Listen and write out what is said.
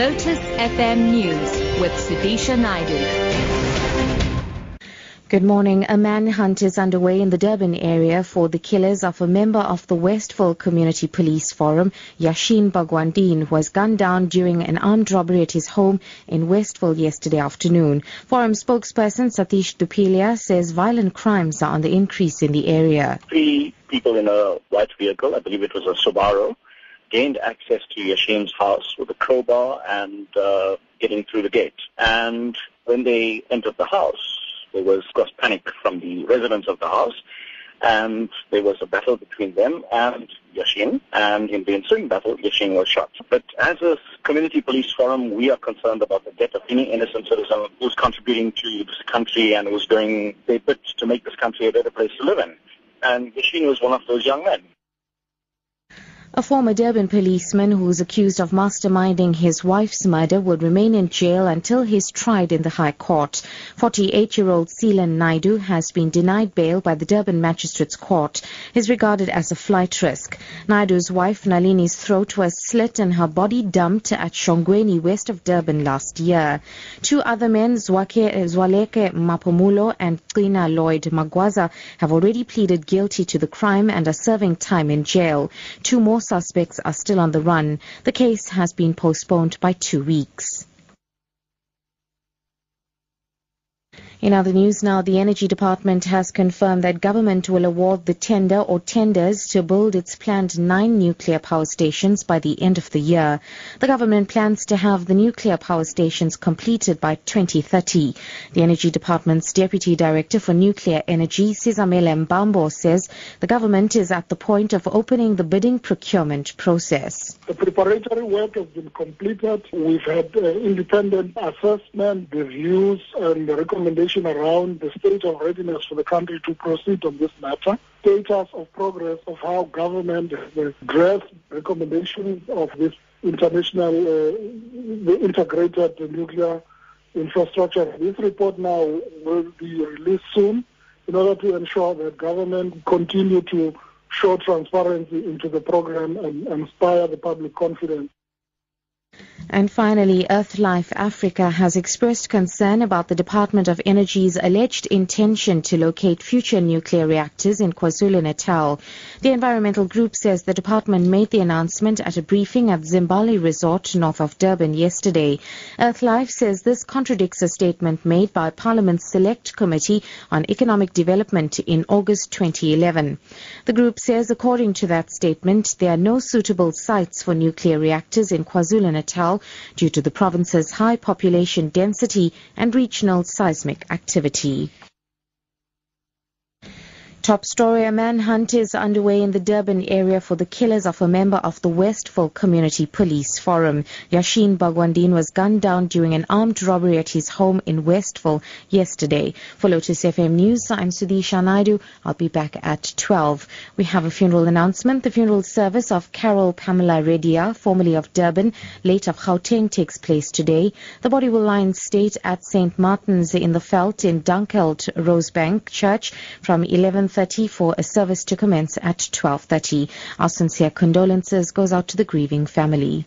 Lotus FM News with Sudisha Naidu. Good morning. A manhunt is underway in the Durban area for the killers of a member of the Westville Community Police Forum, Yashin Bagwandeen, who was gunned down during an armed robbery at his home in Westville yesterday afternoon. Forum spokesperson Satish Dhupelia says violent crimes are on the increase in the area. Three people in a white vehicle, I believe it was a Subaru, gained access to Yashin's house with a crowbar and uh, getting through the gate. And when they entered the house, there was, of course, panic from the residents of the house. And there was a battle between them and Yashin. And in the ensuing battle, Yashin was shot. But as a community police forum, we are concerned about the death of any innocent citizen who's contributing to this country and who's doing their bit to make this country a better place to live in. And Yashin was one of those young men. A former Durban policeman who is accused of masterminding his wife's murder will remain in jail until he's tried in the High Court. 48-year-old Seelan Naidu has been denied bail by the Durban Magistrates Court. He's regarded as a flight risk. Naidu's wife Nalini's throat was slit and her body dumped at Shongweni west of Durban last year. Two other men, Zwake, Zwelakhe Mapumulo and Trina Lloyd Magwaza, have already pleaded guilty to the crime and are serving time in jail. Two more suspects are still on the run. The case has been postponed by two weeks. In other news now, the Energy Department has confirmed that government will award the tender or tenders to build its planned nine nuclear power stations by the end of the year. The government plans to have the nuclear power stations completed by 2030. The Energy Department's Deputy Director for Nuclear Energy, Zizamele Mbambo, says the government is at the point of opening the bidding procurement process. The preparatory work has been completed. We've had uh, independent assessment, reviews, and the recommendation around the state of readiness for the country to proceed on this matter, status of progress of how government has addressed recommendations of this international, uh, integrated nuclear infrastructure. This report now will be released soon in order to ensure that government continue to show transparency into the program and inspire the public confidence. And finally, Earthlife Africa has expressed concern about the Department of Energy's alleged intention to locate future nuclear reactors in KwaZulu-Natal. The environmental group says the department made the announcement at a briefing at Zimbali Resort north of Durban yesterday. Earthlife says this contradicts a statement made by Parliament's Select Committee on Economic Development in August 2011. The group says according to that statement, there are no suitable sites for nuclear reactors in KwaZulu-Natal due to the province's high population density and regional seismic activity. Top story, a manhunt is underway in the Durban area for the killers of a member of the Westville Community Police Forum. Yashin Bagwandeen was gunned down during an armed robbery at his home in Westville yesterday. For Lotus FM News, I'm Sudisha Naidu. I'll be back at 12. We have a funeral announcement. The funeral service of Carol Pamela Redia, formerly of Durban, late of Gauteng, takes place today. The body will lie in state at St. Martin's in the Veld in Dunkeld Rosebank Church from 11 12.30 for a service to commence at 12.30. Our sincere condolences goes out to the grieving family.